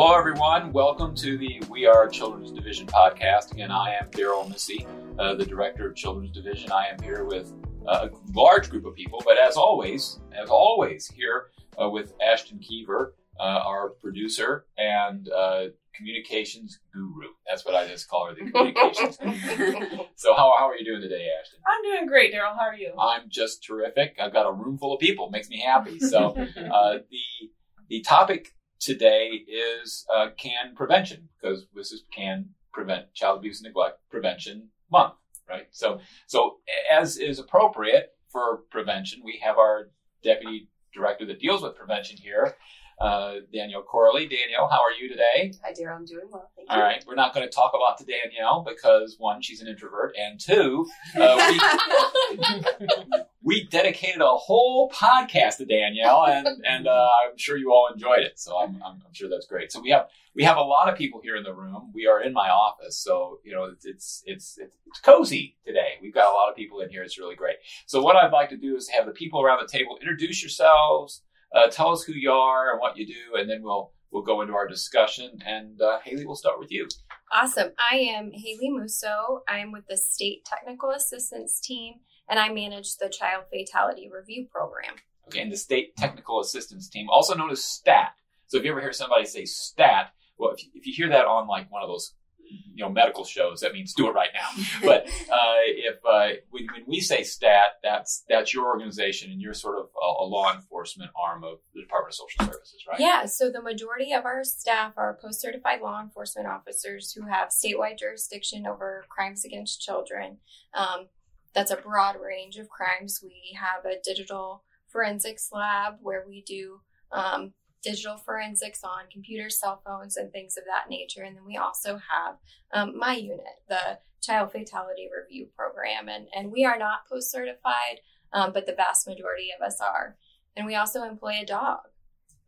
Hello, everyone. Welcome to the We Are Children's Division podcast. Again, I am Daryl Missey, uh, the director of Children's Division. I am here with uh, a large group of people, but as always, as always, here uh, with Ashton Keever, uh, our producer and uh, communications guru. That's what I just call her, the communications guru. So, how, how are you doing today, Ashton? I'm doing great, Daryl. How are you? I'm just terrific. I've got a room full of people. Makes me happy. So, uh, the the topic today is uh, can prevention because this is can prevent child abuse and neglect prevention month, right? So, so as is appropriate for prevention, we have our deputy director that deals with prevention here, uh, Danielle Corley. Danielle, how are you today? Hi, dear. I'm doing well. Thank All right, we're not going to talk a lot to Danielle because one, she's an introvert, and two, uh, we, we dedicated a whole podcast to Danielle, and and uh, I'm sure you all enjoyed it. So I'm, I'm, I'm sure that's great. So we have we have a lot of people here in the room. We are in my office, so you know it's it's it's, it's cozy today. We've got a lot of people in here. It's really great. So what I'd like to do is have the people around the table introduce yourselves, uh, tell us who you are and what you do, and then we'll we'll go into our discussion. And uh, Haylee, we'll start with you. Awesome. I am Haylee Musso. I'm with the State Technical Assistance Team, and I manage the Child Fatality Review Program. Okay, and the State Technical Assistance Team, also known as STAT. So if you ever hear somebody say STAT, well, if you, if you hear that on like one of those you know medical shows that means do it right now. But uh, if uh, when, when, we say stat that's that's your organization and you're sort of a, a, law enforcement arm of the department of social services right? Yeah so the majority of our staff are post-certified law enforcement officers who have statewide jurisdiction over crimes against children. Um, that's a broad range of crimes. We have a digital forensics lab where we do um, digital forensics on computers, cell phones, and things of that nature. And then we also have um, my unit, the Child Fatality Review Program. And, and we are not post certified, um, but the vast majority of us are. And we also employ a dog.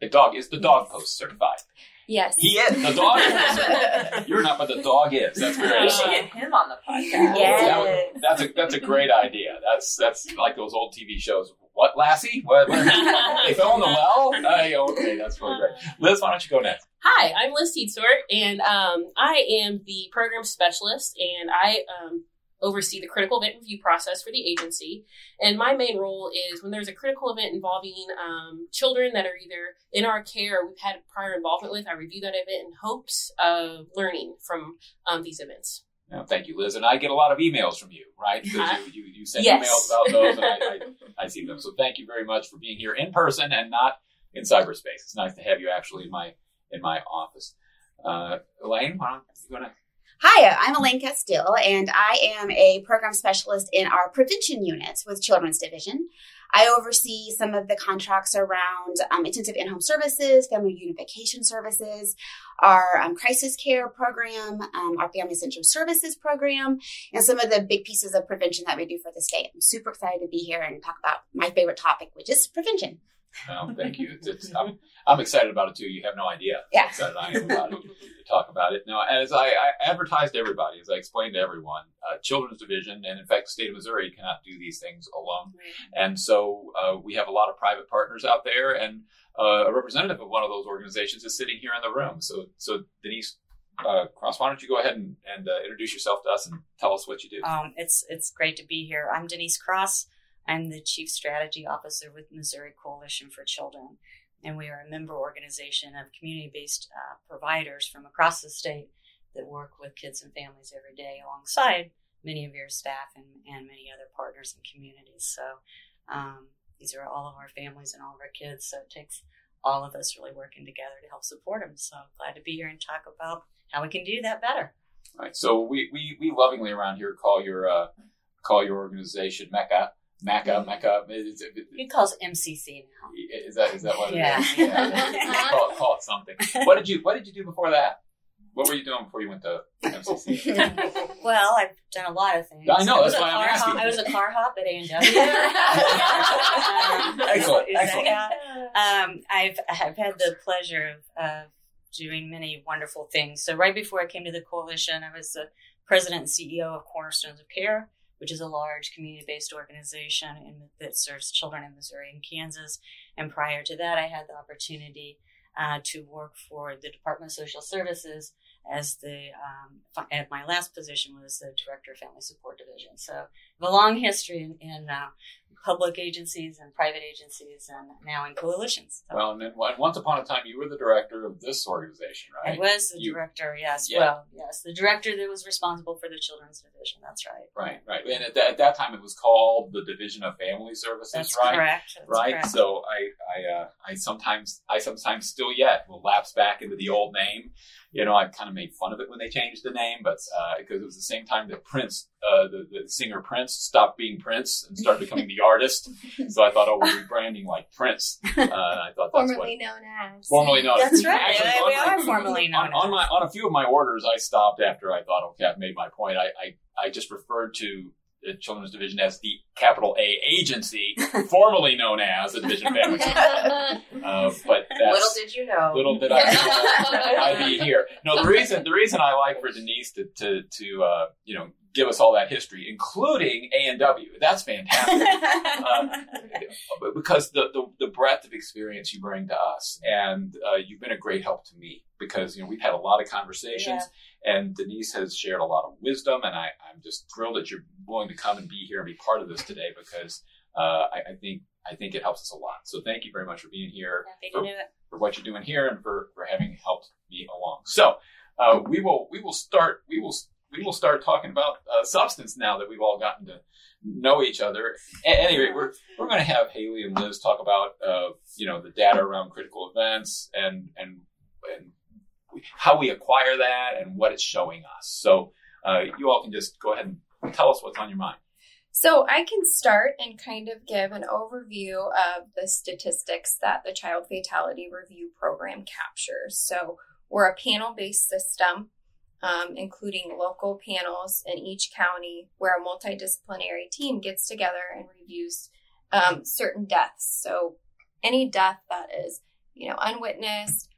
The dog is the dog yes. post certified. Yes. He is. The dog is. You're not, but the dog is. That's very We should get him on the podcast. Yes. That would, that's a that's a great idea. That's that's like those old TV shows. What Lassie? What, what they fell in the well? Uh, okay, that's really great. Liz, why don't you go next? Hi, I'm Liz Teitsort, and um, I am the program specialist, and I um, oversee the critical event review process for the agency. And my main role is when there's a critical event involving um, children that are either in our care or we've had prior involvement with, I review that event in hopes of learning from um, these events. No, thank you, Liz. And I get a lot of emails from you, right? Because you, you, you send yes. emails about those, and I, I, I see them. So thank you very much for being here in person and not in cyberspace. It's nice to have you actually in my in my office. Uh, Elaine, why don't you want to? Hi, I'm Elaine Casteel, and I am a program specialist in our prevention units with Children's Division. I oversee some of the contracts around um, intensive in home services, family unification services, our um, crisis care program, um, our family essential services program, and some of the big pieces of prevention that we do for the state. I'm super excited to be here and talk about my favorite topic, which is prevention. Well, thank you. It's, it's, I'm, I'm excited about it too. You have no idea Yeah. how excited I am about it to talk about it. Now, as I, I advertised to everybody, as I explained to everyone, uh, Children's Division and in fact the state of Missouri cannot do these things alone. And so uh, we have a lot of private partners out there, and uh, a representative of one of those organizations is sitting here in the room. So, so Denise uh, Cross, why don't you go ahead and, and uh, introduce yourself to us and tell us what you do? Um, it's it's great to be here. I'm Denise Cross. I'm the Chief Strategy Officer with Missouri Coalition for Children, and we are a member organization of community-based uh, providers from across the state that work with kids and families every day, alongside many of your staff and, and many other partners and communities. So um, these are all of our families and all of our kids. So it takes all of us really working together to help support them. So glad to be here and talk about how we can do that better. All right. So we, we, we lovingly around here call your uh, call your organization Mecca. Mecca, Mecca. Is, it- He calls MCC now. is that is that what it Yeah. is? call, it, call it something. What did you What did you do before that? What were you doing before you went to MCC? well, I've done a lot of things. I know, was that's a why I'm car asking. Hop, I was a car hop at A and Excellent, W. excellent. Um, I've I've had the pleasure of, of doing many wonderful things. So right before I came to the coalition, I was the president and CEO of Cornerstones of Care, which is a large community-based organization in, that serves children in Missouri and Kansas. And prior to that, I had the opportunity uh, to work for the Department of Social Services as the um, at my last position was the director of family support division. So a long history in, in uh, public agencies and private agencies, and now in coalitions. So Well, and then once upon a time, you were the director of this organization, right? I was the You- director. Yes, Yeah. well, yes, the director that was responsible for the children's division. That's right. Right, right. And at that, at that time, it was called the Division of Family Services, That's right? correct. That's right. correct. So I, I, uh, I sometimes, I sometimes still yet will lapse back into the old name. You know, I kind of made fun of it when they changed the name, but because it was the same time that Prince, uh, the, the singer Prince, stopped being Prince and started becoming the artist. So I thought, oh, we're rebranding like Prince. Uh, I thought that's Formerly what known as. formerly known. That's right. Actually, Yeah, we my- are formally known on, on my on a few of my orders, I stopped after I thought, okay, I've made my point. I I, I just referred to the The children's Division as the capital A agency, formerly known as the Division of Family. Uh, but that's, Little did you know. little did I know I'd be here. No, the reason the reason I like for Denise to to, to uh, you know give us all that history, including A and W, that's fantastic. But because the, the the breadth of experience you bring to us, and uh, you've been a great help to me because you know we've had a lot of conversations, and Denise has shared a lot of wisdom, and I, I'm just thrilled that you're willing to come and be here and be part of this today because uh, I, I think I think it helps us a lot. So thank you very much for being here do for what you're doing here and for, for having helped me along. So uh, we will we will start we will we will start talking about uh, substance now that we've all gotten to know each other. At any rate, we're we're going to have Haylee and Liz talk about uh, you know the data around critical events and and and how we acquire that and what it's showing us. So uh, you all can just go ahead and tell us what's on your mind. So I can start and kind of give an overview of the statistics that the Child Fatality Review Program captures. So we're a panel-based system, um, including local panels in each county, where a multidisciplinary team gets together and reviews um, certain deaths. So any death that is, you know, unwitnessed,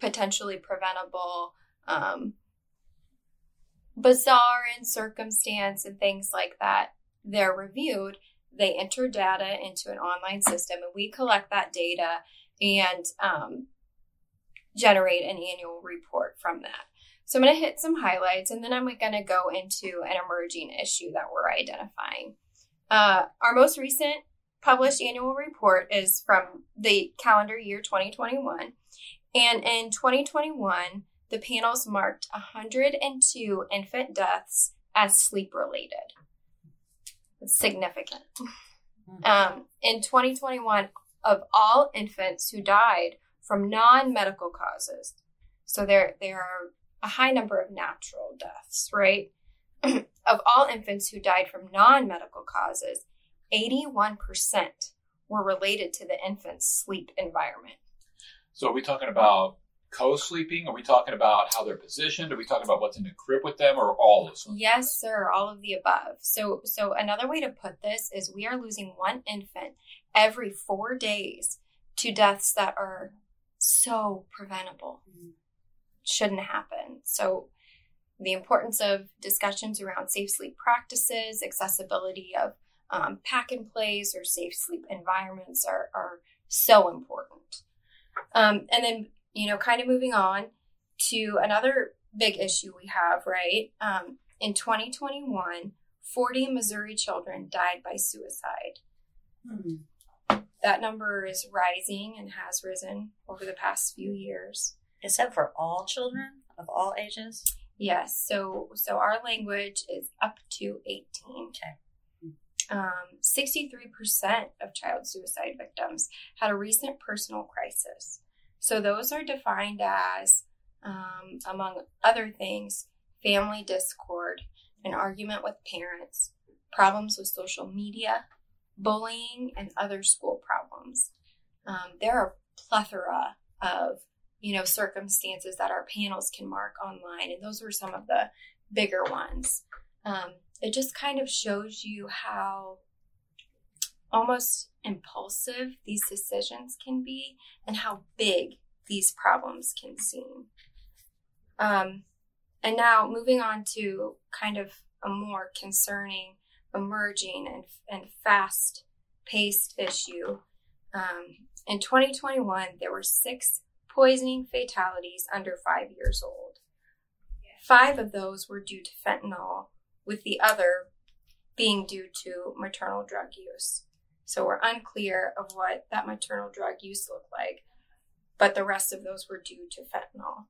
potentially preventable, um, bizarre in circumstance, and things like that they're reviewed, they enter data into an online system, and we collect that data and um, generate an annual report from that. So I'm going to hit some highlights, and then I'm going to go into an emerging issue that we're identifying. Uh, our most recent published annual report is from the calendar year 2021, and in 2021, the panels marked 102 infant deaths as sleep related. It's significant. Um, in 2021, of all infants who died from non-medical causes, so there there are a high number of natural deaths, right? of all infants who died from non-medical causes, 81% were related to the infant's sleep environment. So are we talking about co-sleeping? Are we talking about how they're positioned? Are we talking about what's in the crib with them, or all of them? Yes, sir, all of the above. So so another way to put this is we are losing one infant every 4 days to deaths that are so preventable. Shouldn't happen. So the importance of discussions around safe sleep practices, accessibility of um, pack and plays or safe sleep environments are, are so important. Um, and then, you know, kind of moving on to another big issue we have, right? Um, in 2021, 40 Missouri children died by suicide. Hmm. That number is rising and has risen over the past few years. Is that for all children of all ages? Yes, so so our language is up to 18. Okay. Um, 63% of child suicide victims had a recent personal crisis. So those are defined as, um, among other things, family discord, an argument with parents, problems with social media, bullying, and other school problems. Um, there are plethora of you know circumstances that our panels can mark online, and those were some of the bigger ones. Um, it just kind of shows you how almost impulsive these decisions can be and how big these problems can seem. Um, and now moving on to kind of a more concerning, emerging, and, and fast paced issue. Um, in 2021, there were six poisoning fatalities under five years old. Five of those were due to fentanyl, with the other being due to maternal drug use. So we're unclear of what that maternal drug use looked like, but the rest of those were due to fentanyl.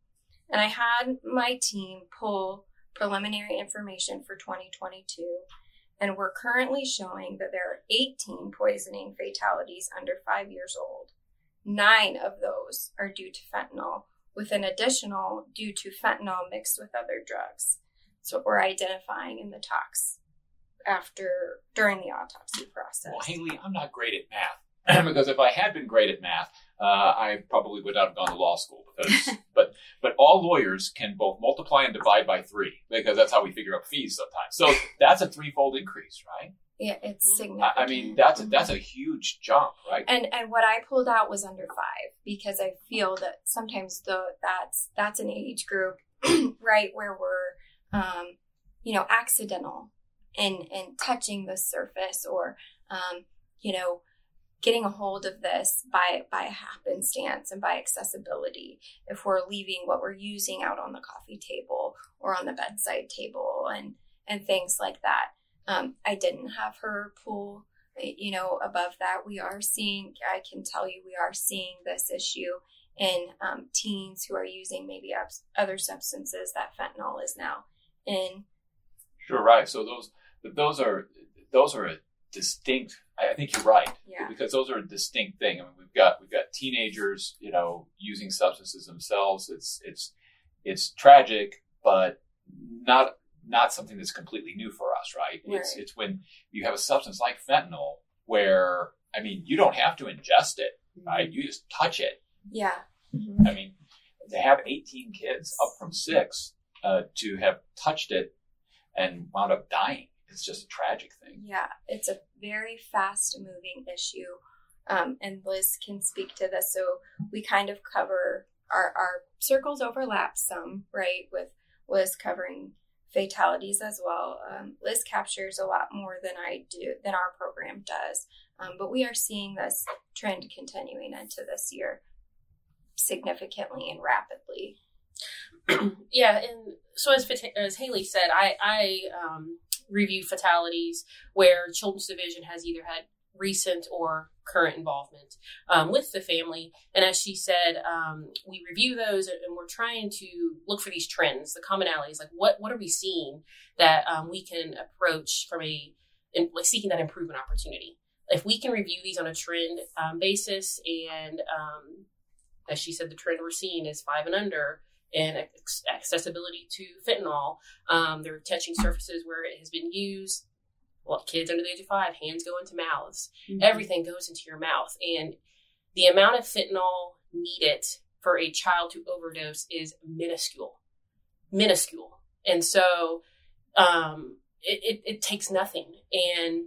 And I had my team pull preliminary information for 2022, and we're currently showing that there are 18 poisoning fatalities under five years old. Nine of those are due to fentanyl, with an additional due to fentanyl mixed with other drugs. So we're identifying in the tox after during the autopsy process. Well, Haylee, I'm not great at math because if I had been great at math, uh, I probably would not have gone to law school. Because, but but all lawyers can both multiply and divide by three because that's how we figure out fees sometimes. So that's a threefold increase, right? Yeah, it's significant. I mean, that's a, that's a huge jump, right? and and what I pulled out was under five because I feel that sometimes the that's that's an age group, right, where we're, um, you know, accidental and and touching the surface or, um, you know, getting a hold of this by by happenstance and by accessibility. If we're leaving what we're using out on the coffee table or on the bedside table and and things like that. Um, I didn't have her pull you know, above that, we are seeing, I can tell you, we are seeing this issue in um, teens who are using maybe other substances that fentanyl is now in. Sure, right. So those those are those are a distinct. I I think you're right Yeah. because those are a distinct thing. I mean, we've got we've got teenagers, you know, using substances themselves. It's it's it's tragic, but not not something that's completely new for us, right? It's Right. it's when you have a substance like fentanyl where I mean, you don't have to ingest it, mm-hmm. right? You just touch it. Yeah. Mm-hmm. I mean, to have 18 kids up from six uh, to have touched it and wound up dying, it's just a tragic thing. Yeah. It's a very fast moving issue. Um, and Liz can speak to this. So we kind of cover our, our circles overlap some, right? With Liz covering fatalities as well. Um, Liz captures a lot more than I do, than our program does. Um, but we are seeing this trend continuing into this year significantly and rapidly. yeah, and so as as Haylee said, I I um, review fatalities where Children's Division has either had recent or current involvement um, with the family, and as she said, um, we review those and we're trying to look for these trends, the commonalities, like what what are we seeing that um, we can approach from a in, like seeking that improvement opportunity. If we can review these on a trend um, basis, and um, as she said, the trend we're seeing is five and under and accessibility to fentanyl. Um, they're touching surfaces where it has been used. Well, kids under the age of five, hands go into mouths. Everything goes into your mouth. And the amount of fentanyl needed for a child to overdose is minuscule. Minuscule. And so um, it, it, it takes nothing. And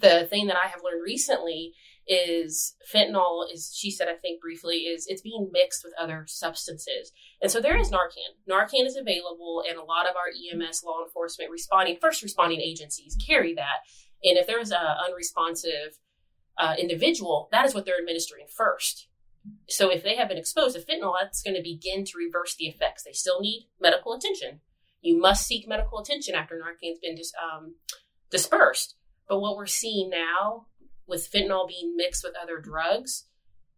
the thing that I have learned recently is fentanyl is she said i think briefly is it's being mixed with other substances. And so there is narcan. Narcan is available and a lot of our ems law enforcement responding first responding agencies carry that. And if there's a unresponsive uh, individual that is what they're administering first. So if they have been exposed to fentanyl that's going to begin to reverse the effects. They still need medical attention. You must seek medical attention after narcan's been dis- um, dispersed. But what we're seeing now with fentanyl being mixed with other drugs,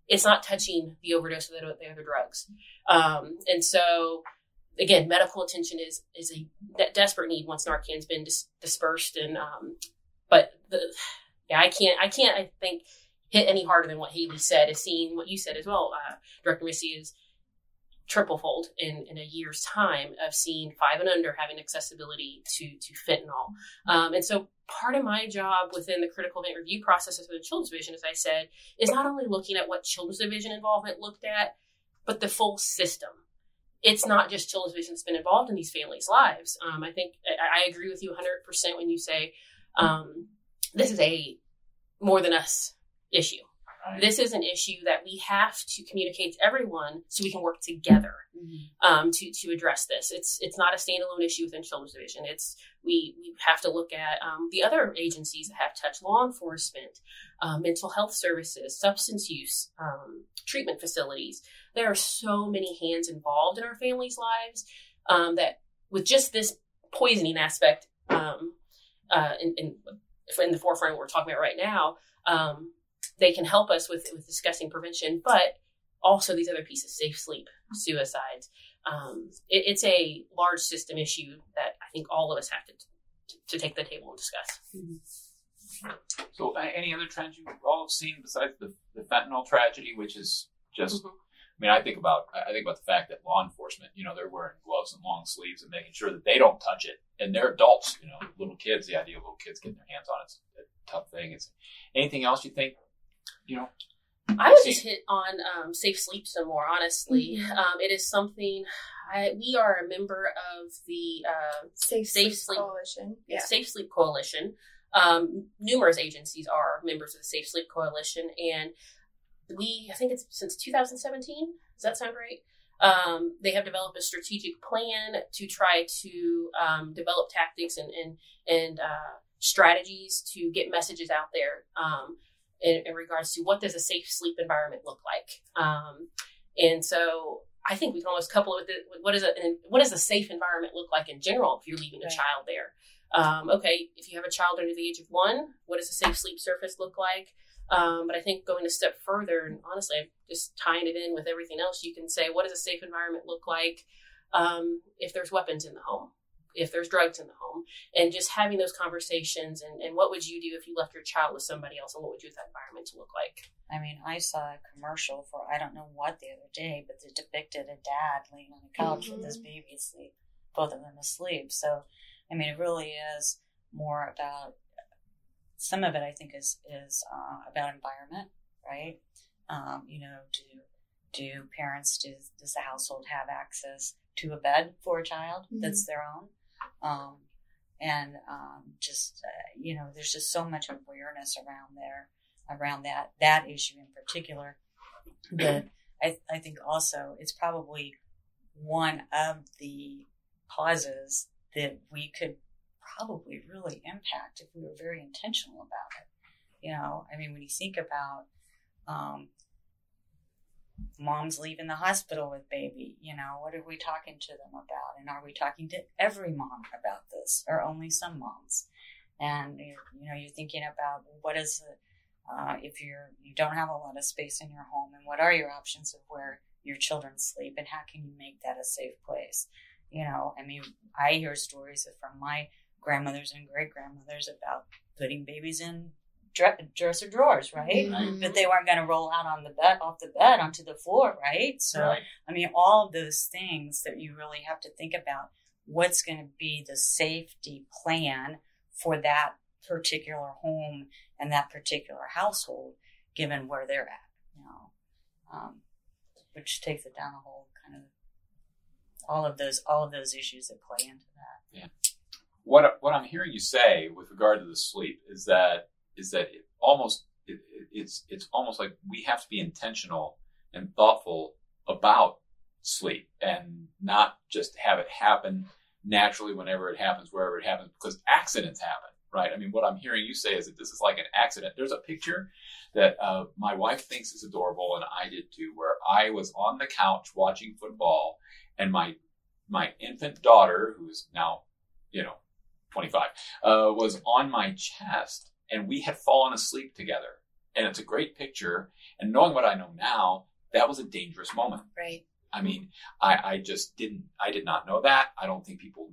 it's not touching the overdose of the, the other drugs. Um, and so, again, medical attention is is a de- desperate need once Narcan's been dis- dispersed. And um, but the yeah, I can't I can't I think hit any harder than what Haylee said. Is seeing what you said as well, uh, Director Missey is triple fold in, in a year's time of seeing five and under having accessibility to to fentanyl. Um, and so part of my job within the critical event review process of the children's division, as I said, is not only looking at what children's division involvement looked at, but the full system. It's not just children's division that's been involved in these families' lives. Um, I think I, I agree with you 100% when you say um, this is a more than us issue. Right? This is an issue that we have to communicate to everyone so we can work together Mhm. um, to to address this. It's it's not a standalone issue within children's division. It's we, we have to look at um, the other agencies that have touched law enforcement, uh, mental health services, substance use um, treatment facilities. There are so many hands involved in our families' lives um, that, with just this poisoning aspect um, uh, in, in, in, the forefront we're talking about right now, um, they can help us with, with discussing prevention, but also these other pieces safe sleep, suicides. Um, it, it's a large system issue that I think all of us have to, to, to take the table and discuss. Mm-hmm. So, uh, any other trends you all have seen besides the, the fentanyl tragedy, which is just, mm-hmm. I mean, I think about I think about the fact that law enforcement, you know, they're wearing gloves and long sleeves and making sure that they don't touch it, and they're adults, you know, little kids. The idea of little kids getting their hands on it's a tough thing. It's anything else you think, you know, I would just hit on um, safe sleep some more. Honestly, mm-hmm. um, it is something. I, we are a member of the uh, Safe, safe Sleep, Coalition. Yeah. Safe Sleep Coalition. Um, numerous agencies are members of the Safe Sleep Coalition, and we I think it's since 2017. Does that sound right? Um, they have developed a strategic plan to try to um, develop tactics and and, and uh, strategies to get messages out there. In, in, regards to what does a safe sleep environment look like. Um, and so I think we can almost couple it with it, what is a what does a safe environment look like in general if you're leaving a child there. Um, okay, if you have a child under the age of one, what does a safe sleep surface look like? Um, but I think going a step further, and honestly, I'm just tying it in with everything else, you can say, what does a safe environment look like um, if there's weapons in the home? If there's drugs in the home. And just having those conversations and, and what would you do if you left your child with somebody else and what would you that environment to look like? I mean i saw a commercial for i don't know what the other day but it depicted a dad laying on a couch mm-hmm. with his baby asleep both of them asleep. So i mean it really is more about some of it i think is is uh, about environment right? Um, you know do do parents do, does the household have access to a bed for a child mm-hmm. that's their own um, and um, just uh, you know, there's just so much awareness around there, around that that issue in particular. That I, I think also it's probably one of the causes that we could probably really impact if we were very intentional about it. You know, I mean, when you think about um, mom's leaving the hospital with baby. You know, what are we talking to them about? And are we talking to every mom about this or only some moms? And, you know, you're thinking about what is it, uh, if you're, you don't have a lot of space in your home and what are your options of where your children sleep and how can you make that a safe place? You know, I mean, I hear stories from my grandmothers and great grandmothers about putting babies in dresser drawers, right? Mm-hmm. But they weren't going to roll out on the bed, off the bed onto the floor, right? So, right. I mean, all of those things that you really have to think about what's going to be the safety plan for that particular home and that particular household, given where they're at, you know, um, which takes it down a whole kind of all of those all of those issues that play into that. Yeah. What what I'm hearing you say with regard to the sleep is that is that it almost it, it's it's almost like we have to be intentional and thoughtful about sleep and not just have it happen naturally whenever it happens wherever it happens because accidents happen right? I mean what i'm hearing you say is that this is like an accident. There's a picture that uh, my wife thinks is adorable and i did too where i was on the couch watching football and my my infant daughter who's now you know 25 uh, was on my chest and we had fallen asleep together. And it's a great picture. And knowing what I know now, that was a dangerous moment. Right. I mean, I, I just didn't, I did not know that. I don't think people,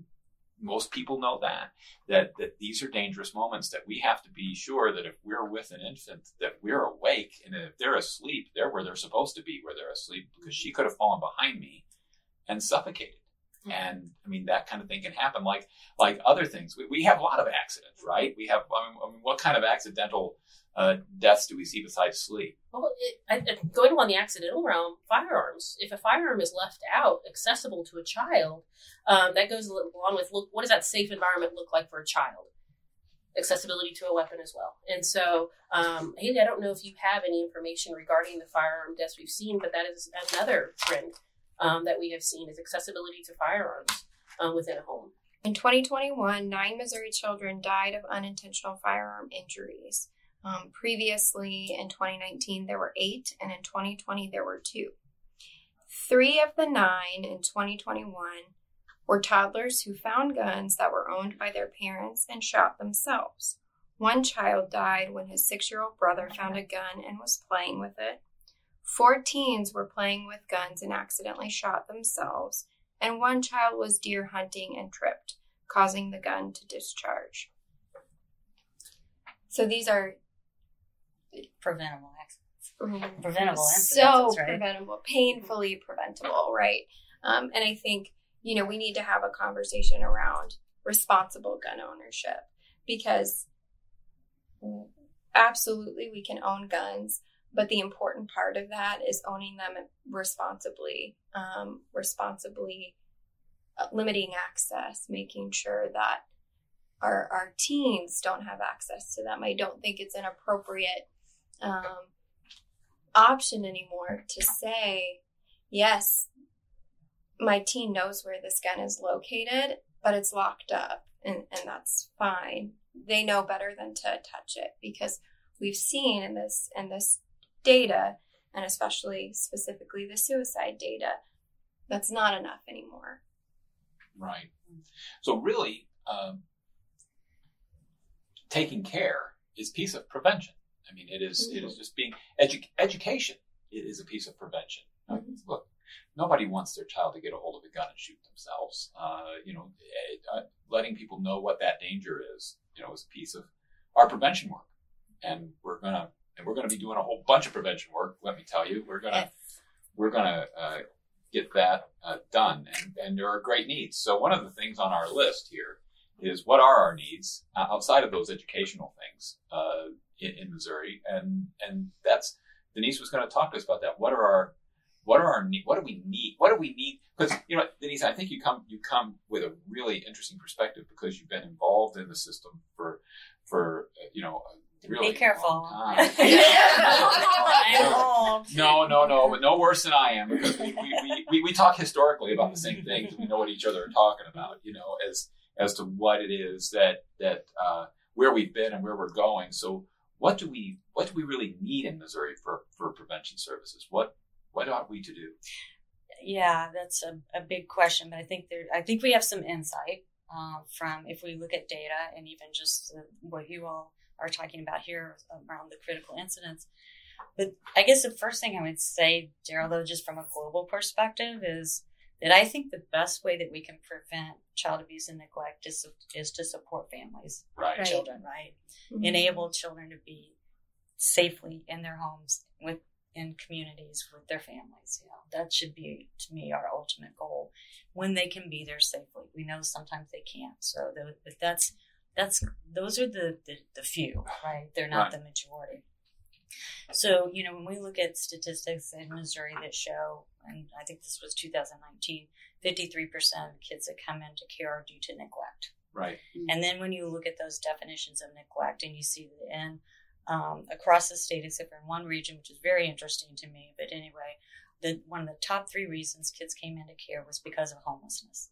most people know that, that, that these are dangerous moments that we have to be sure that if we're with an infant, that we're awake. And if they're asleep, they're where they're supposed to be, where they're asleep, because she could have fallen behind me and suffocated. And I mean, that kind of thing can happen. Like, like other things, we, we have a lot of accidents, right? We have, I mean, I mean what kind of accidental uh, deaths do we see besides sleep? Well, it, I, going on the accidental realm, firearms. If a firearm is left out, accessible to a child, um, that goes along with look, what does that safe environment look like for a child? Accessibility to a weapon as well. And so, um, Haylee, I don't know if you have any information regarding the firearm deaths we've seen, but that is another trend um, that we have seen is accessibility to firearms um, within a home. In 2021, nine Missouri children died of unintentional firearm injuries. Um, previously, in 2019, there were eight, and in 2020, there were two. Three of the nine in 2021 were toddlers who found guns that were owned by their parents and shot themselves. One child died when his six year old brother found a gun and was playing with it. Four teens were playing with guns and accidentally shot themselves, and one child was deer hunting and tripped, causing the gun to discharge. So these are Preventable accidents. mm, Preventable so right? preventable, painfully preventable, right? Um, and I think you know we need to have a conversation around responsible gun ownership because absolutely we can own guns, but the important part of that is owning them responsibly, um, responsibly uh, limiting access, making sure that our our teens don't have access to them. I don't think it's an appropriate um, option anymore to say, yes, my teen knows where this gun is located, but it's locked up, and, and that's fine. They know better than to touch it because we've seen in this in this data, and especially specifically the suicide data, that's not enough anymore. Right. So really, um, taking care is piece of prevention. I mean, it is, it is just being edu- education. It is a piece of prevention. Uh, Mhm. look, nobody wants their child to get a hold of a gun and shoot themselves. Uh, you know, eh, uh, letting people know what that danger is, you know, is a piece of our prevention work. And we're gonna, and we're gonna be doing a whole bunch of prevention work. Let me tell you, we're gonna, we're gonna uh, get that uh, done, and, and there are great needs. So one of the things on our list here is what are our needs uh, outside of those educational things uh, in, in Missouri, and and that's Denise was going to talk to us about that. What are our what are our? What do we need? What do we need? Because you know, Denise, I think you come you come with a really interesting perspective because you've been involved in the system for for uh, you know really Be careful. long time. I'm old. No, no, no, but no worse than I am because we, we, we, we, we talk historically about the same things. We know what each other are talking about, you know, as as to what it is that that uh, where we've been and where we're going. So, what do we what do we really need in Missouri for for prevention services? What what ought we to do? Yeah, that's a, a big question, but I think there, I think we have some insight uh, from if we look at data and even just uh, what you all are talking about here around the critical incidents. But I guess the first thing I would say, Daryl, though, just from a global perspective, is that I think the best way that we can prevent child abuse and neglect is, is to support families, Right. Right. children, right? Mhm. enable children to be safely in their homes with in communities with their families you know that should be to me our ultimate goal when they can be there safely we know sometimes they can't so tho- but that's that's those are the the, the few right they're not Right. the majority so you know when we look at statistics in missouri that show and i think this was 2019 53% of kids that come into care are due to neglect Right. and then when you look at those definitions of neglect and you see that in um, across the state, except for in one region, which is very interesting to me, but anyway, the one of the top three reasons kids came into care was because of homelessness.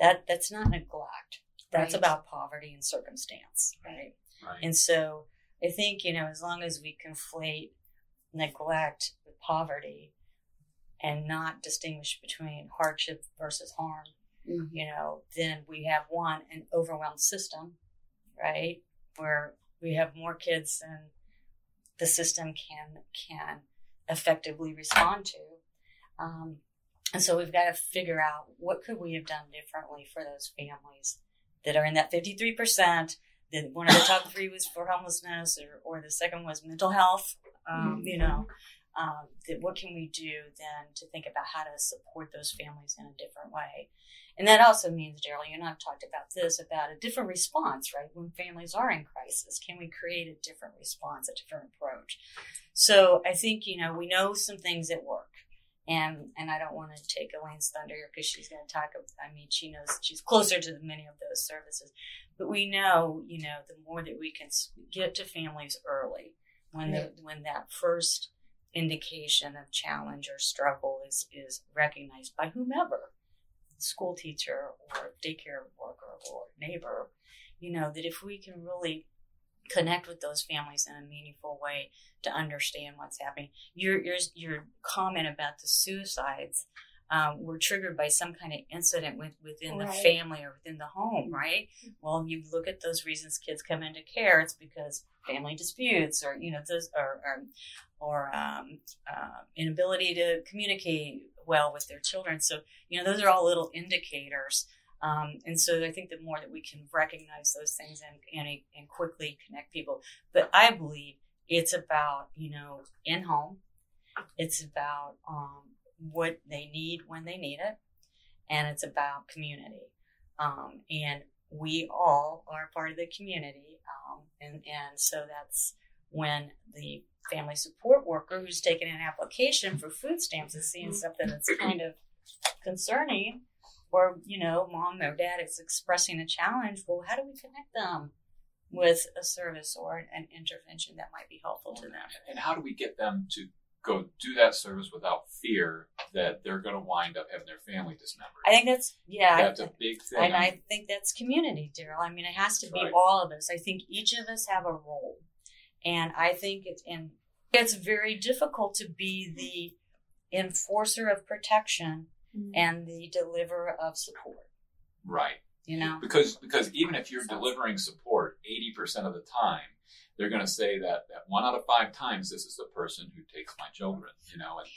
That that's not neglect. That's Right. about poverty and circumstance, right? Right. And so I think, you know, as long as we conflate neglect with poverty and not distinguish between hardship versus harm, Mhm. you know, then we have one, an overwhelmed system, right? Where we have more kids than the system can can effectively respond to. Um, and so we've got to figure out what could we have done differently for those families that are in that 53% that one of the top three was for homelessness or, or the second was mental health um, you know um, that what can we do then to think about how to support those families in a different way? And that also means daryl you and i've talked about this about a different response right? When families are in crisis can we create a different response a different approach? So i think you know we know some things that work and and I don't want to take Elaine's thunder here because she's going to talk. I mean, she knows she's closer to many of those services, but we know, you know, the more that we can get to families early, when the when that first indication of challenge or struggle is is recognized by whomever, school teacher or daycare worker or neighbor, you know, that if we can really connect with those families in a meaningful way to understand what's happening. Your your your comment about the suicides um, were triggered by some kind of incident with, within the family or within the home, right? Well, you look at those reasons kids come into care. It's because family disputes or you know those or or, or um, uh, inability to communicate well with their children. So you know those are all little indicators. Um, and so I think the more that we can recognize those things and, and and quickly connect people, but I believe it's about you know in home, it's about um, what they need when they need it, and it's about community. Um, and we all are part of the community, um, and and so that's when the family support worker who's taken an application for food stamps is seeing something that's kind of concerning or you know mom or dad is expressing a challenge well how do we connect them with a service or an intervention that might be helpful to them And how do we get them to go do that service without fear that they're going to wind up having their family dismembered? i think that's yeah I- That's a big thing. and I think that's community, Daryl. I mean, it has to be Right. all of us. I think each of us have a role, and I think it's and it's very difficult to be the enforcer of protection and the deliverer of support. right. You know, because because even if you're delivering support 80% of the time they're going to say that, that one out of five times this is the person who takes my children you know and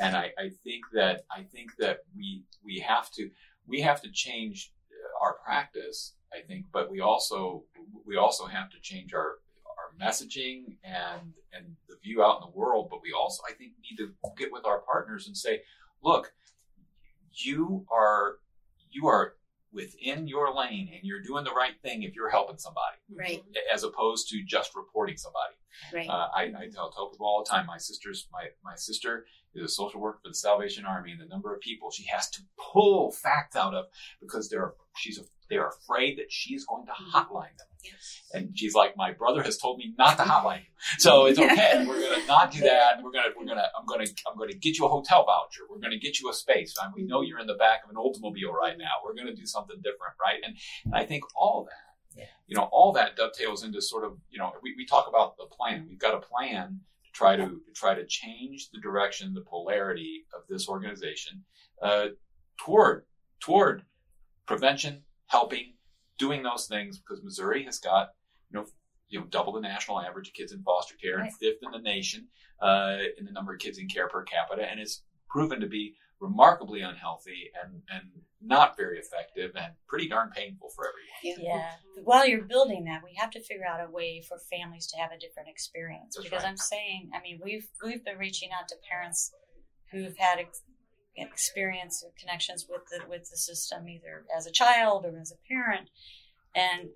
and I, I think that i think that we we have to we have to change uh, our practice i think but we also we also have to change our our messaging and and the view out in the world but we also i think need to get with our partners and say look you are you are within your lane and you're doing the right thing if you're helping somebody Right, as opposed to just reporting somebody. right. Uh, I, I tell, tell people all the time. My sister's my my sister is a social worker for the Salvation Army, and the number of people she has to pull facts out of because there are, she's they're afraid that she's going to hotline them. And she's like, my brother has told me not to hotline you, so it's okay. We're gonna not do that. We're gonna we're gonna I'm gonna I'm gonna get you a hotel voucher. We're gonna get you a space. And we know you're in the back of an Oldsmobile right now. We're gonna do something different, right? And, and I think all that, Yeah. you know, all that dovetails into sort of you know we, we talk about the plan. We've got a plan to try to, to try to change the direction, the polarity of this organization uh, toward toward prevention, helping, doing those things because Missouri has got you know you know double the national average of kids in foster care and fifth in the nation uh, in the number of kids in care per capita, and it's proven to be remarkably unhealthy and and not very effective and pretty darn painful for everyone. yeah. While you're building that, we have to figure out a way for families to have a different experience. That's because right. I'm saying, I mean, we've we've been reaching out to parents who've had ex- experience or connections with the with the system, either as a child or as a parent, and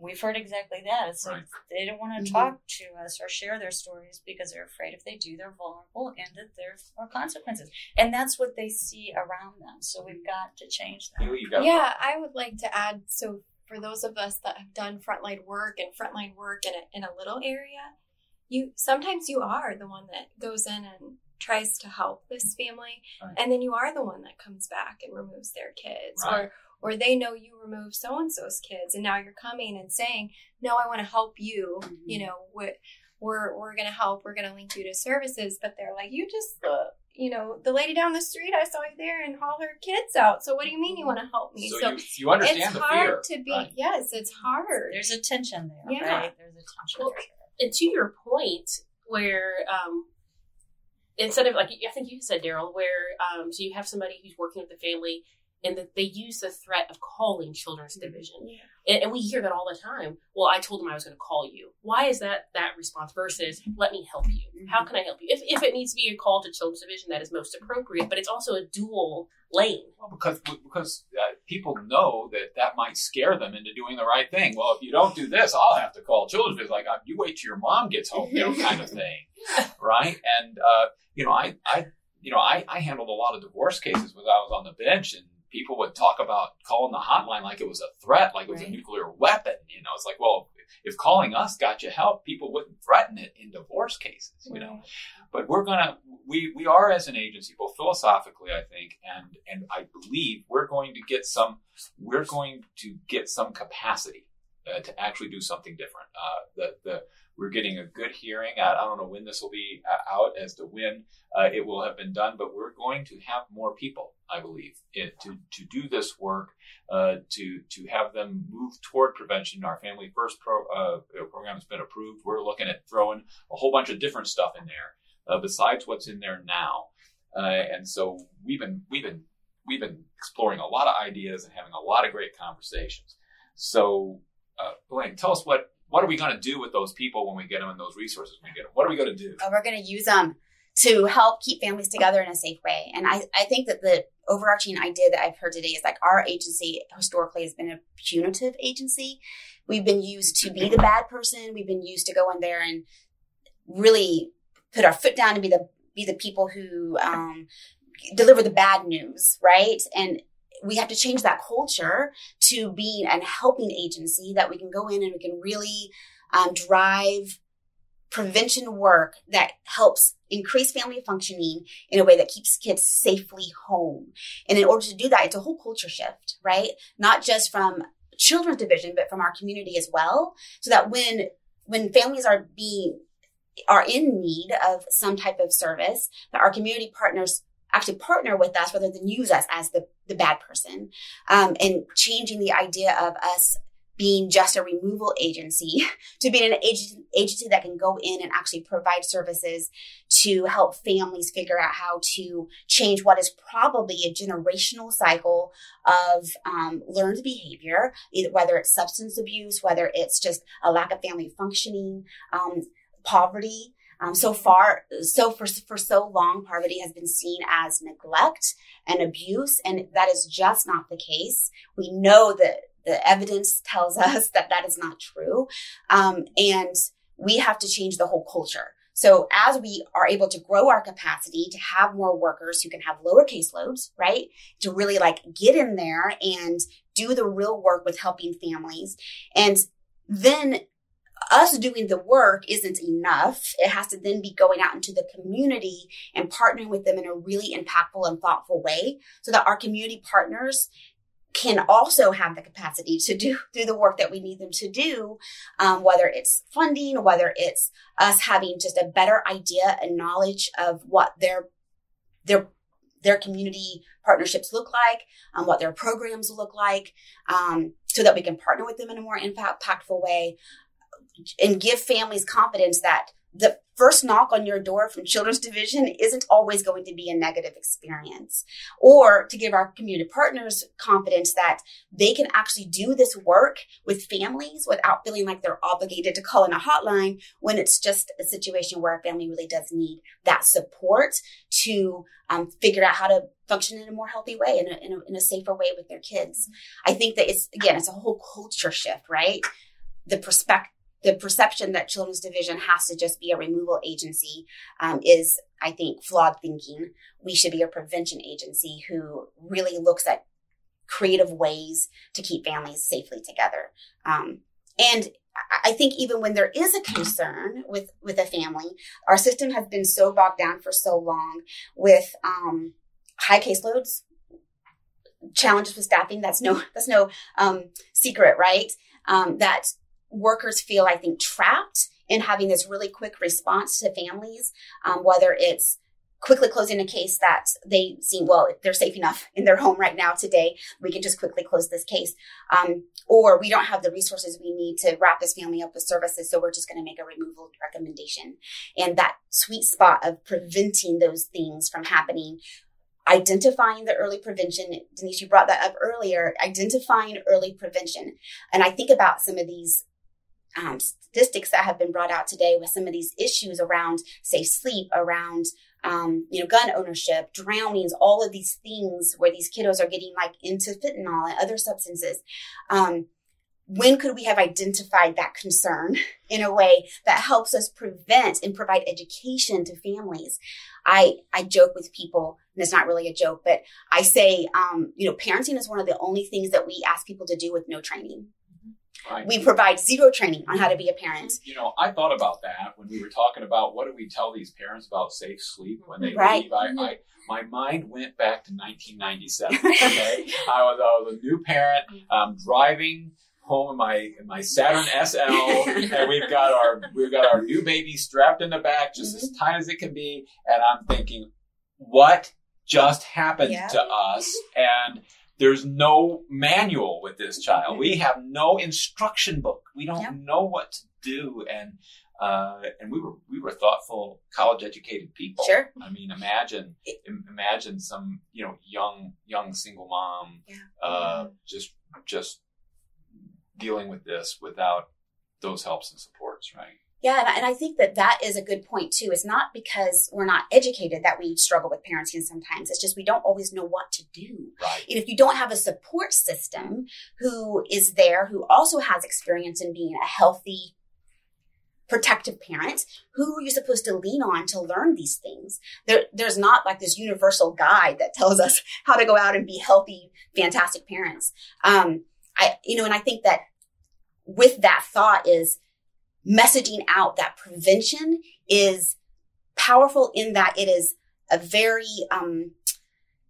we've heard exactly that. It's like they don't want to Mhm. talk to us or share their stories because they're afraid if they do, they're vulnerable and that there are consequences. And that's what they see around them. So we've got to change that. Haylee, you Yeah, I would like to add so for those of us that have done frontline work and frontline work in a, in a little area, you sometimes you are the one that goes in and tries to help this family Right. and then you are the one that comes back and removes their kids Right. or or they know you remove so and so's kids and now you're coming and saying, "No, I want to help you." You know, what we're we're going to help. We're going to link you to services, but they're like, "You just uh, you know, the lady down the street, I saw you there and haul her kids out. So what do you mean you want to help me? so, So, you, you understand it's the hard fear. to be. right? Yes, it's hard. There's a tension there, Yeah. right? There's a tension Well, there. and to your point, where um, instead of like I think you said, Daryl, where um, so you have somebody who's working with the family, and that they use the threat of calling children's division, Yeah. And, and we hear that all the time. Well, I told them I was going to call you. Why is that that response versus let me help you? How can I help you? If if it needs to be a call to children's division, that is most appropriate, but it's also a dual lane. Well, because because uh, people know that that might scare them into doing the right thing. Well, if you don't do this, I'll have to call children's. division. like you wait till your mom gets home, you know, kind of thing, right? And uh, you know, I I you know I I handled a lot of divorce cases when I was on the bench, and people would talk about calling the hotline like it was a threat, like it was a nuclear weapon. You know, it's like, well, if calling us got you help, people wouldn't threaten it in divorce cases. You know, but we're gonna we we are as an agency both philosophically, I think, and and I believe we're going to get some we're going to get some capacity uh, to actually do something different. Uh, the the we're getting a good hearing. I, don't know when this will be uh, out as to when uh, it will have been done, but we're going to have more people, I believe, it, to to do this work, uh, to to have them move toward prevention. Our Family First pro, uh, program has been approved. We're looking at throwing a whole bunch of different stuff in there besides what's in there now, and so we've been we've been we've been exploring a lot of ideas and having a lot of great conversations. So, uh, Elaine, tell us what what are we going to do with those people when we get them and those resources when we get them? What are we going to do? Oh, we're going to use them to help keep families together in a safe way. And I, I think that the overarching idea that I've heard today is like our agency historically has been a punitive agency. We've been used to be the bad person. We've been used to go in there and really put our foot down and be the be the people who um, deliver the bad news, right? And we have to change that culture to being an helping agency that we can go in and we can really um, drive prevention work that helps increase family functioning in a way that keeps kids safely home. And in order to do that, it's a whole culture shift, right? Not just from children's division, but from our community as well. So that when, when families are being, are in need of some type of service, that our community partners actually partner with us rather than use us as the, the bad person um, and changing the idea of us being just a removal agency to being an agency, that can go in and actually provide services to help families figure out how to change what is probably a generational cycle of um, learned behavior, whether it's substance abuse, whether it's just a lack of family functioning, um, poverty. Um, so far, so for, for so long, poverty has been seen as neglect and abuse, and that is just not the case. We know that the evidence tells us that that is not true. Um, and we have to change the whole culture. So as we are able to grow our capacity to have more workers who can have lower caseloads, right? To really like get in there and do the real work with helping families. And then us doing the work isn't enough. It has to then be going out into the community and partnering with them in a really impactful and thoughtful way so that our community partners can also have the capacity to do do the work that we need them to do, um, whether it's funding, whether it's us having just a better idea and knowledge of what their their their community partnerships look like, um, what their programs look like, um, so that we can partner with them in a more impactful way and give families confidence that the first knock on your door from children's division isn't always going to be a negative experience. Or to give our community partners confidence that they can actually do this work with families without feeling like they're obligated to call in a hotline when it's just a situation where a family really does need that support to um, figure out how to function in a more healthy way in a, in a, in a safer way with their kids. I think that it's again it's a whole culture shift right? The perspective the perception that children's division has to just be a removal agency um, is i think flawed thinking we should be a prevention agency who really looks at creative ways to keep families safely together um, and I think even when there is a concern with with a family, our system has been so bogged down for so long with um, high caseloads, challenges with staffing. That's no that's no um, secret, right? Um, that workers feel, I think, trapped in having this really quick response to families, um, whether it's quickly closing a case that they seem well they're safe enough in their home right now today we can just quickly close this case. Um, or we don't have the resources we need to wrap this family up with services so we're just going to make a removal recommendation. And that sweet spot of preventing those things from happening identifying the early prevention denise you brought that up earlier identifying early prevention. And i think about some of these um, statistics that have been brought out today with some of these issues around safe sleep, around um, you know, gun ownership, drownings, all of these things where these kiddos are getting like into fentanyl and other substances. Um, when could we have identified that concern in a way that helps us prevent and provide education to families? I, I joke with people, and it's not really a joke, but I say, um, you know, parenting is one of the only things that we ask people to do with no training Right. We provide zero training on how to be a parent. You know, I thought about that when we were talking about what do we tell these parents about safe sleep when they Right. leave. I, I my mind went back to 1997. Okay, I was I was a new parent, um, driving home in my in my Saturn SL, and we've got our we've got our new baby strapped in the back, just as Mm-hmm. tight as it can be, and I'm thinking, what just happened Yeah. to us? And there's no manual with this child. We have no instruction book. We don't Yeah. know what to do, and uh, and we were we were thoughtful, college educated people. Sure. I mean, imagine imagine some you know young young single mom Yeah. uh, just just dealing with this without those helps and supports, right? Yeah, and I, and I think that that is a good point too. It's not because we're not educated that we struggle with parenting sometimes. It's just we don't always know what to do. Right. And if you don't have a support system who is there, who also has experience in being a healthy, protective parent, who are you supposed to lean on to learn these things? There, there's not like this universal guide that tells us how to go out and be healthy, fantastic parents. Um, I, you know, and I think that with that thought is messaging out that prevention is powerful in that it is a very um,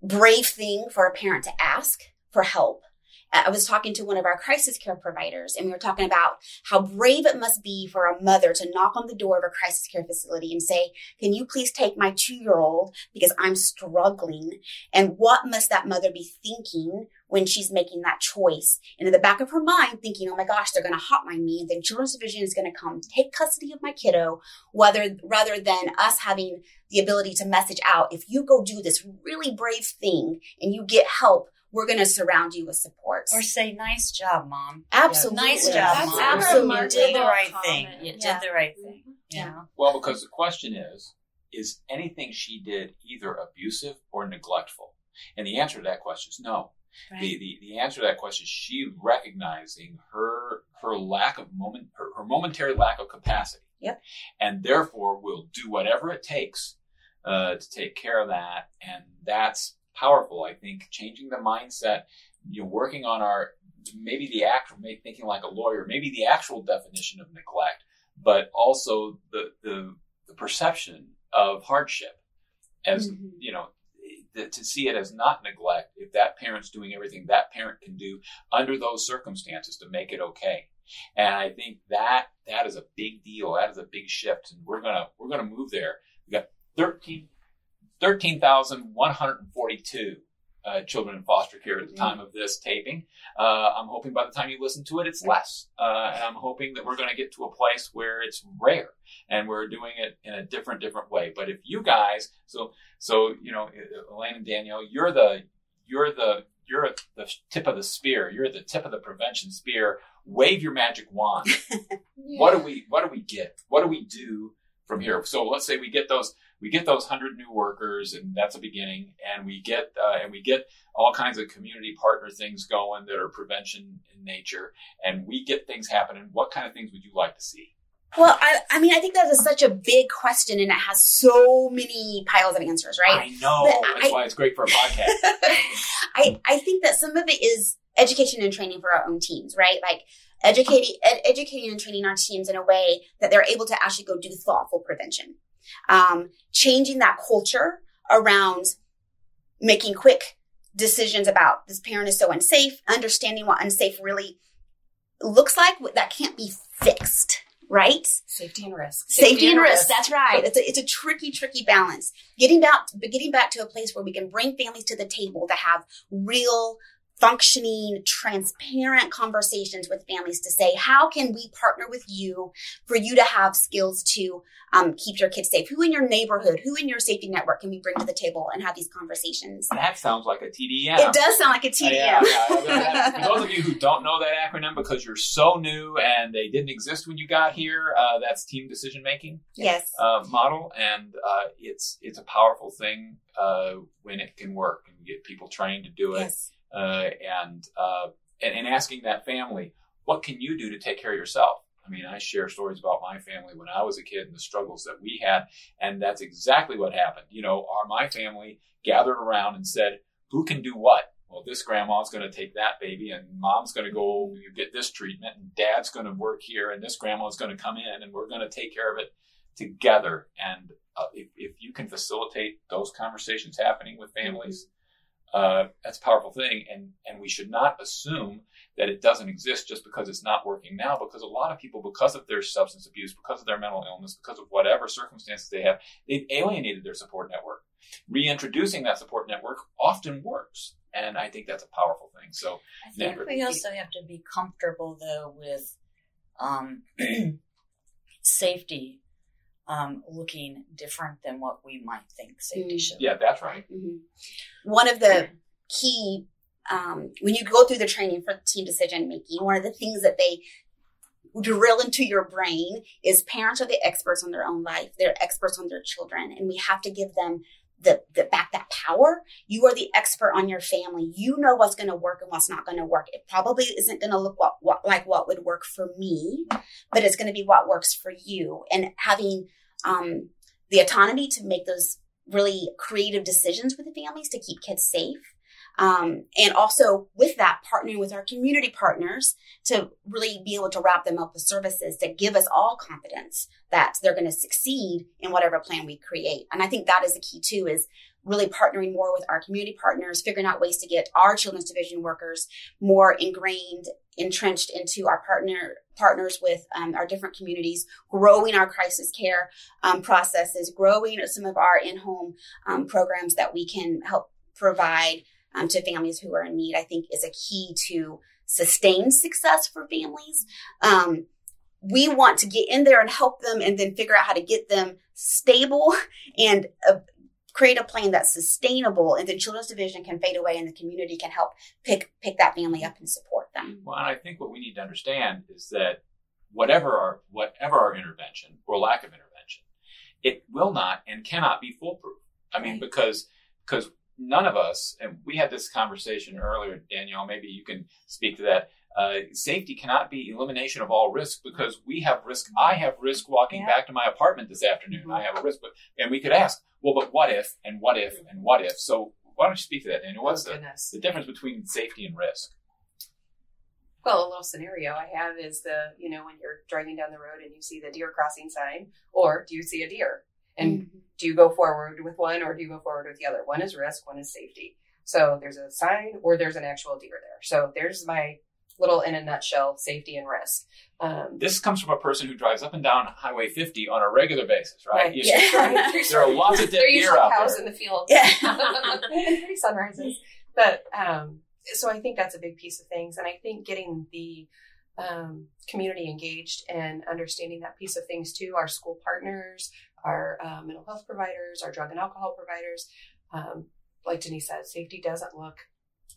brave thing for a parent to ask for help. I was talking to one of our crisis care providers, and we were talking about how brave it must be for a mother to knock on the door of a crisis care facility and say, Can you please take my two year old because I'm struggling? And what must that mother be thinking when she's making that choice? And in the back of her mind, thinking, Oh my gosh, they're going to hotline me, and then Children's Division is going to come take custody of my kiddo, whether, rather than us having the ability to message out, if you go do this really brave thing and you get help, we're going to surround you with support. Or say, nice job, mom. Absolutely. Nice job, That's mom. absolutely. You did the right Comment. thing. You Yeah. did the right thing. Mm-hmm. You Yeah. Well, because the question is, is anything she did either abusive or neglectful? And the answer to that question is no. Right. The, the the answer to that question is she recognizing her her lack of moment her, her momentary lack of capacity. Yep. And therefore will do whatever it takes uh, to take care of that. And that's powerful. I think changing the mindset, you know, working on our maybe the act maybe thinking like a lawyer, maybe the actual definition of neglect, but also the the, the perception of hardship as Mhm. you know to see it as not neglect if that parent's doing everything that parent can do under those circumstances to make it okay. And i think that that is a big deal. That is a big shift. And we're gonna we're gonna move there. We got 13 13,142 uh, children in foster care at the time of this taping. Uh, I'm hoping by the time you listen to it, it's less. Uh, and I'm hoping that we're going to get to a place where it's rare and we're doing it in a different, different way. But if you guys, so, so, you know, Elaine and Danielle, you're the, you're the, you're at the tip of the spear. You're at the tip of the prevention spear. Wave your magic wand. What do we, what do we get? What do we do from here? So let's say we get those, we get those hundred new workers, and that's a beginning. And we get uh, and we get all kinds of community partner things going that are prevention in nature, and we get things happening. What kind of things would you like to see? Well, I, I mean, I think that is such a big question and it has so many piles of answers, right? I know But that's I- why it's great for a podcast. I, I think that some of it is education and training for our own teams, right? Like educating, ed, educating and training our teams in a way that they're able to actually go do thoughtful prevention. Um, changing that culture around making quick decisions about this parent is so unsafe, understanding what unsafe really looks like that can't be fixed, right? Safety and risk. Safety, and risk. That's right. It's a, it's a tricky, tricky balance. Getting back, getting back to a place where we can bring families to the table to have real, functioning, transparent conversations with families to say, how can we partner with you for you to have skills to um, keep your kids safe? Who in your neighborhood, who in your safety network can we bring to the table and have these conversations? that sounds like a TDM. It does sound like a TDM. Yeah, yeah. For those of you who don't know that acronym because you're so new and they didn't exist when you got here, uh, that's team decision making. yes. uh, model, and uh, it's it's a powerful thing uh, when it can work and get people trained to do it, Yes. Uh, and, uh, and and asking that family, what can you do to take care of yourself? I mean, I share stories about my family when I was a kid and the struggles that we had, and that's exactly what happened. You know, our my family gathered around and said, "Who can do what?" well, this grandma's going to take that baby, and mom's going to go get this treatment, and dad's going to work here, and this grandma's going to come in, and we're going to take care of it together. And uh, if, if you can facilitate those conversations happening with families, uh, that's a powerful thing. And, and we should not assume that it doesn't exist just because it's not working now, because a lot of people, because of their substance abuse, because of their mental illness, because of whatever circumstances they have, they've alienated their support network. Reintroducing that support network often works. And I think that's a powerful thing. So I think Never. we also have to be comfortable though with um, safety um, looking different than what we might think safety Mm. should. yeah, that's right. Mhm. One of the key, um, when you go through the training for team decision making, one of the things that they drill into your brain is parents are the experts on their own life. They're experts on their children, and we have to give them the, the back that power. You are the expert on your family. You know what's going to work and what's not going to work. It probably isn't going to look what, what like what would work for me, but it's going to be what works for you. And having um, the autonomy to make those really creative decisions with the families to keep kids safe. Um, and also with that, partnering with our community partners to really be able to wrap them up with services that give us all confidence that they're going to succeed in whatever plan we create. And I think that is the key too, is really partnering more with our community partners, figuring out ways to get our children's division workers more ingrained, entrenched into our partner partners with um, our different communities, growing our crisis care um, processes, growing some of our in-home um, programs that we can help provide um, to families who are in need, I think is a key to sustained success for families. Um, we want to get in there and help them and then figure out how to get them stable and uh, create a plan that's sustainable and then children's division can fade away and the community can help pick pick that family up and support them Well, and I think what we need to understand is that whatever our whatever our intervention or lack of intervention, it will not and cannot be foolproof. I mean, Right. because because none of us, and we had this conversation earlier, Danielle. Maybe you can speak to that. Uh, safety cannot be elimination of all risk because we have risk. I have risk walking Yeah. back to my apartment this afternoon. I have a risk, but and we could ask, well, but what if and what if and what if? So why don't you speak to that, Danielle? What's oh, the, the difference between safety and risk? Well, a little scenario I have is the, you know, when you're driving down the road and you see the deer crossing sign, or do you see a deer? And do you go forward with one or do you go forward with the other? One is risk, one is safety. So there's a sign or there's an actual deer there. So there's my little, in a nutshell, safety and risk. Um, this comes from a person who drives up and down Highway 50 on a regular basis, right? Right. You- Yeah. There are lots of dead They're deer usually out cows there. in the field. Yeah. and pretty sunrises. But um, so I think that's a big piece of things, and I think getting the um, community engaged and understanding that piece of things too. Our school partners, our uh, mental health providers, our drug and alcohol providers. Um, like Denise said, safety doesn't look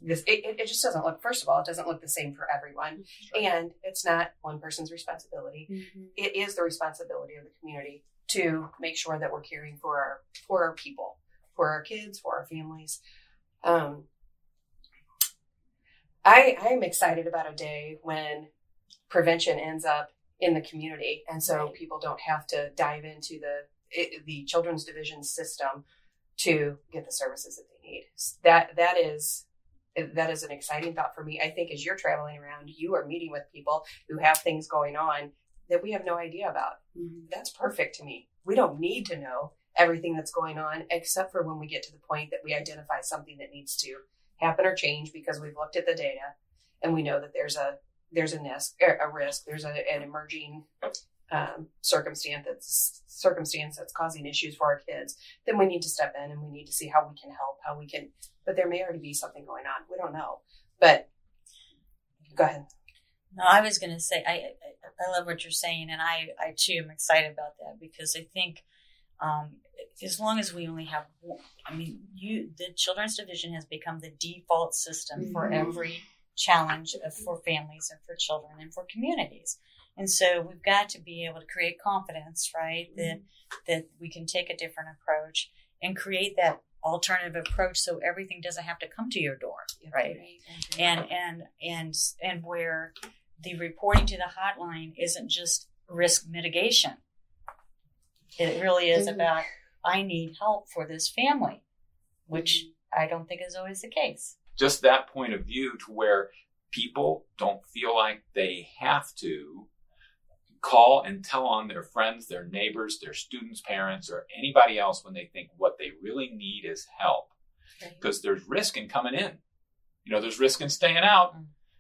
this. It, it, just doesn't look. First of all, it doesn't look the same for everyone, and it's not one person's responsibility it is the responsibility of the community to make sure that we're caring for our for our people, for our kids, for our families. Um, I I am excited about a day when prevention ends up in the community, and so Right. people don't have to dive into the it, the children's division system to get the services that they need. That that is that is an exciting thought for me. I think as you're traveling around, you are meeting with people who have things going on that we have no idea about. Mhm. That's perfect to me. We don't need to know everything that's going on, except for when we get to the point that we identify something that needs to happen or change because we've looked at the data and we know that there's a there's a risk, a risk there's a, an emerging um, circumstance that's circumstance that's causing issues for our kids. Then we need to step in and we need to see how we can help, how we can. But there may already be something going on. We don't know. But go ahead. No, I was going to say I, I I love what you're saying, and I I too am excited about that because I think um, as long as we only have, one, I mean, you the children's division has become the default system for Mhm. every challenge for families and for children and for communities, and so we've got to be able to create confidence, right? That mm-hmm. that we can take a different approach and create that alternative approach so everything doesn't have to come to your door, right? Mm-hmm. and and and and where the reporting to the hotline isn't just risk mitigation it really is Mhm. about i need help for this family which mm-hmm. i don't think is always the case just that point of view to where people don't feel like they have to call and tell on their friends, their neighbors, their students' parents, or anybody else when they think what they really need is help. Because there's risk in coming in. You know, there's risk in staying out.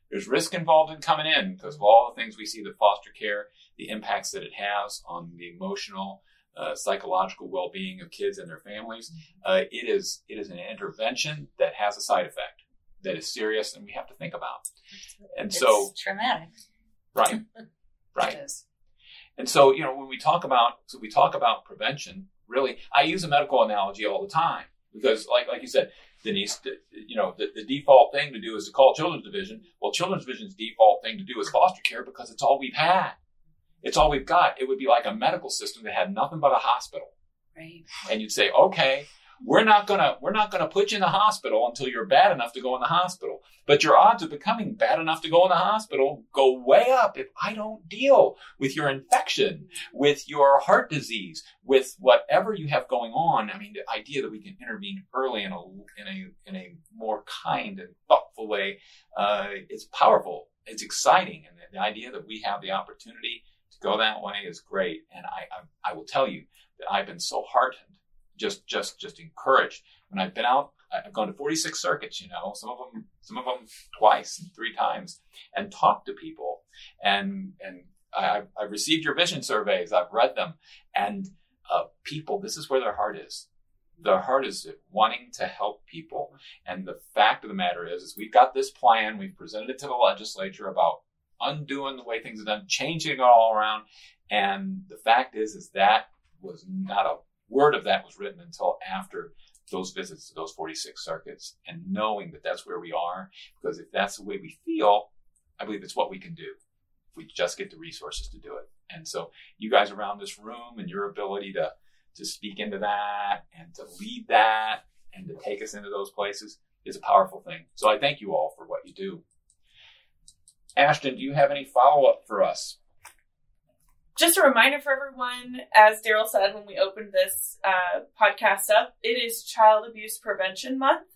There's risk involved in coming in because of all the things we see the foster care, the impacts that it has on the emotional, uh, psychological well-being of kids and their families. Uh, it is it is an intervention that has a side effect that is serious and we have to think about. And It's so, traumatic. right, right. And so, you know, when we talk about so we talk about prevention, really, I use a medical analogy all the time because, like like you said, Denise, you know, the, the default thing to do is to call Children's Division. Well, Children's Division's default thing to do is foster care because it's all we've had. It's all we've got. It would be like a medical system that had nothing but a hospital Right. and you'd say, okay, we're not gonna we're not gonna put you in the hospital until you're bad enough to go in the hospital. But your odds of becoming bad enough to go in the hospital go way up if I don't deal with your infection, with your heart disease, with whatever you have going on. I mean, the idea that we can intervene early in a in a in a more kind and thoughtful way uh, is powerful. It's exciting, and the, the idea that we have the opportunity to go that way is great. And I I, I will tell you that I've been so heartened just just just encouraged when I've been out. I've gone to 46 circuits, you know, some of them some of them twice and three times, and talked to people, and and I, I've received your vision surveys. I've read them, and uh, people, this is where their heart is. Their heart is wanting to help people, and the fact of the matter is, is we've got this plan. We've presented it to the legislature about undoing the way things are done, changing it all around, and the fact is, is that was not a word of that was written until after those visits to those 46 circuits and knowing that that's where we are. Because if that's the way we feel, I believe it's what we can do if we just get the resources to do it. And so you guys around this room and your ability to, to speak into that and to lead that and to take us into those places is a powerful thing. So I thank you all for what you do. Ashton, do you have any follow up for us? Just a reminder for everyone, as Daryl said when we opened this uh, podcast up, it is Child Abuse Prevention Month.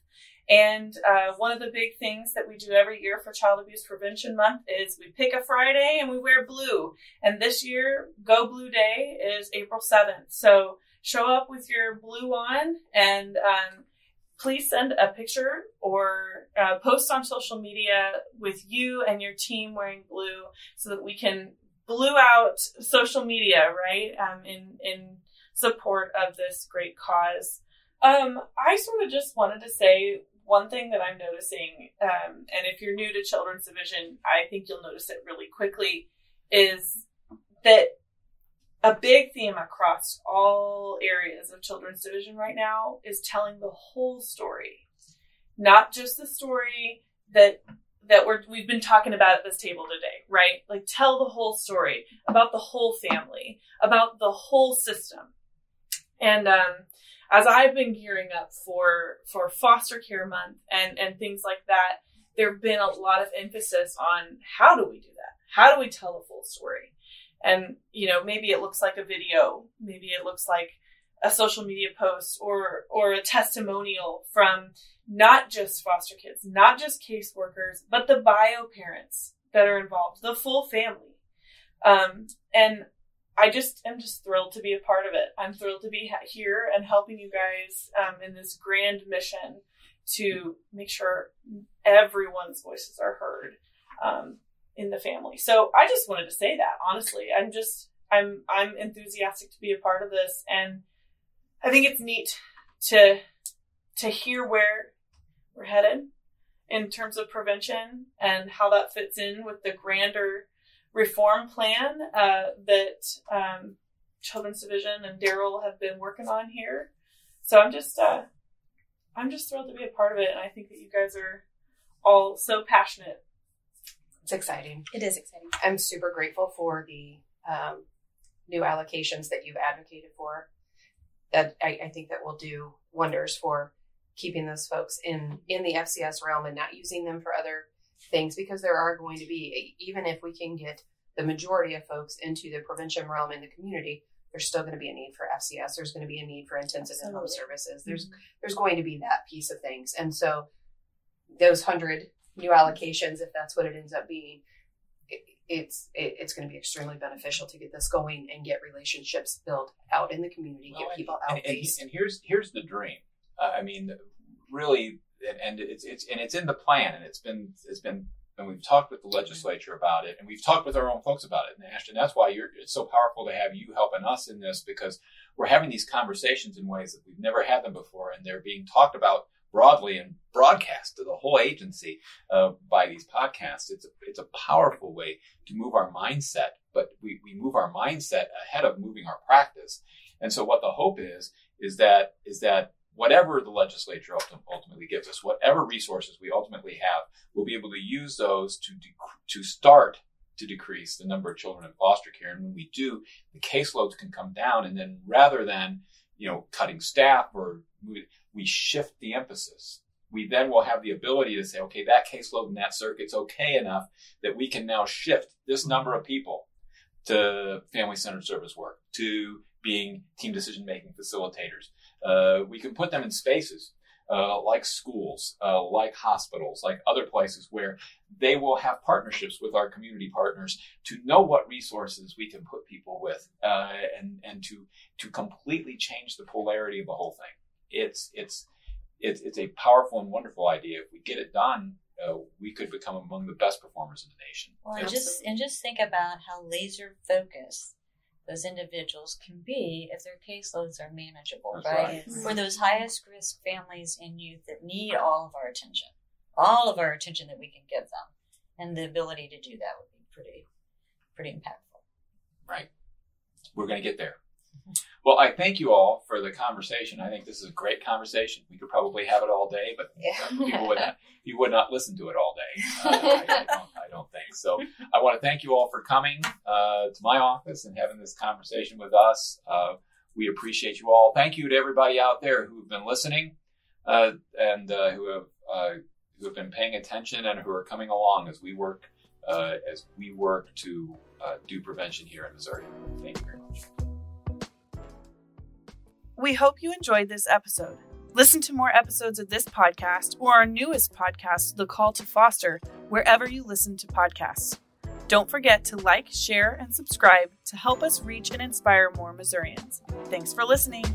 And uh, one of the big things that we do every year for Child Abuse Prevention Month is we pick a Friday and we wear blue. And this year, Go Blue Day is April 7th. So show up with your blue on and um, please send a picture or uh, post on social media with you and your team wearing blue so that we can blew out social media, right? Um, in in support of this great cause. Um, I sort of just wanted to say one thing that I'm noticing, um, and if you're new to Children's Division, I think you'll notice it really quickly, is that a big theme across all areas of Children's Division right now is telling the whole story, not just the story that that we're we've been talking about at this table today, right? Like tell the whole story about the whole family, about the whole system. And um, as I've been gearing up for for foster care month and and things like that, there've been a lot of emphasis on how do we do that? How do we tell the full story? And you know, maybe it looks like a video, maybe it looks like a social media post or or a testimonial from not just foster kids, not just caseworkers, but the bio parents that are involved, the full family. Um, and I just am just thrilled to be a part of it. I'm thrilled to be ha- here and helping you guys um, in this grand mission to make sure everyone's voices are heard um, in the family. So I just wanted to say that honestly. I'm just I'm I'm enthusiastic to be a part of this, and I think it's neat to to hear where we're headed in terms of prevention and how that fits in with the grander reform plan uh, that um, Children's Division and Daryl have been working on here. So I'm just uh, I'm just thrilled to be a part of it, and I think that you guys are all so passionate. It's exciting. It is exciting. I'm super grateful for the um, new allocations that you've advocated for. That I, I think that will do wonders for keeping those folks in in the FCS realm and not using them for other things because there are going to be even if we can get the majority of folks into the prevention realm in the community there's still going to be a need for FCS there's going to be a need for intensive in home services. There's mm-hmm. there's going to be that piece of things. And so those hundred new allocations, if that's what it ends up being, it, it's it, it's going to be extremely beneficial to get this going and get relationships built out in the community, Well, get people and, out and, based. and here's here's the dream. Uh, I mean, really, and, it's it's and it's in the plan, and it's been it's been. And we've talked with the legislature about it, and we've talked with our own folks about it. And Ashton, that's why you're. It's so powerful to have you helping us in this because we're having these conversations in ways that we've never had them before, and they're being talked about broadly and broadcast to the whole agency uh, by these podcasts. It's a it's a powerful way to move our mindset, but we we move our mindset ahead of moving our practice. And so, what the hope is is that is that whatever the legislature ultimately gives us, whatever resources we ultimately have, we'll be able to use those to dec- to start to decrease the number of children in foster care. And when we do, the caseloads can come down. And then rather than you know cutting staff or we shift the emphasis. We then will have the ability to say, okay, that caseload in that circuit's okay enough that we can now shift this number of people to family centered service work, to being team decision making facilitators. Uh, we can put them in spaces uh, like schools, uh, like hospitals, like other places where they will have partnerships with our community partners to know what resources we can put people with, uh, and and to to completely change the polarity of the whole thing. It's it's it's it's a powerful and wonderful idea. If we get it done, uh, we could become among the best performers in the nation. Well, and just and just think about how laser focused those individuals can be if their caseloads are manageable, That's right? right. For those highest risk families and youth that need all of our attention, all of our attention that we can give them, and the ability to do that would be pretty, pretty impactful. Right. We're going to get there. Well, I thank you all for the conversation. I think this is a great conversation. We could probably have it all day, but Yeah. people would not, you would not listen to it all day. Uh, I, I, don't, I don't think so. I want to thank you all for coming uh, to my office and having this conversation with us. Uh, we appreciate you all. Thank you to everybody out there who've been listening uh, and uh, who have uh, who have been paying attention and who are coming along as we work uh, as we work to uh, do prevention here in Missouri. Thank you very much. We hope you enjoyed this episode. Listen to more episodes of this podcast or our newest podcast, The Call to Foster, wherever you listen to podcasts. Don't forget to like, share, and subscribe to help us reach and inspire more Missourians. Thanks for listening.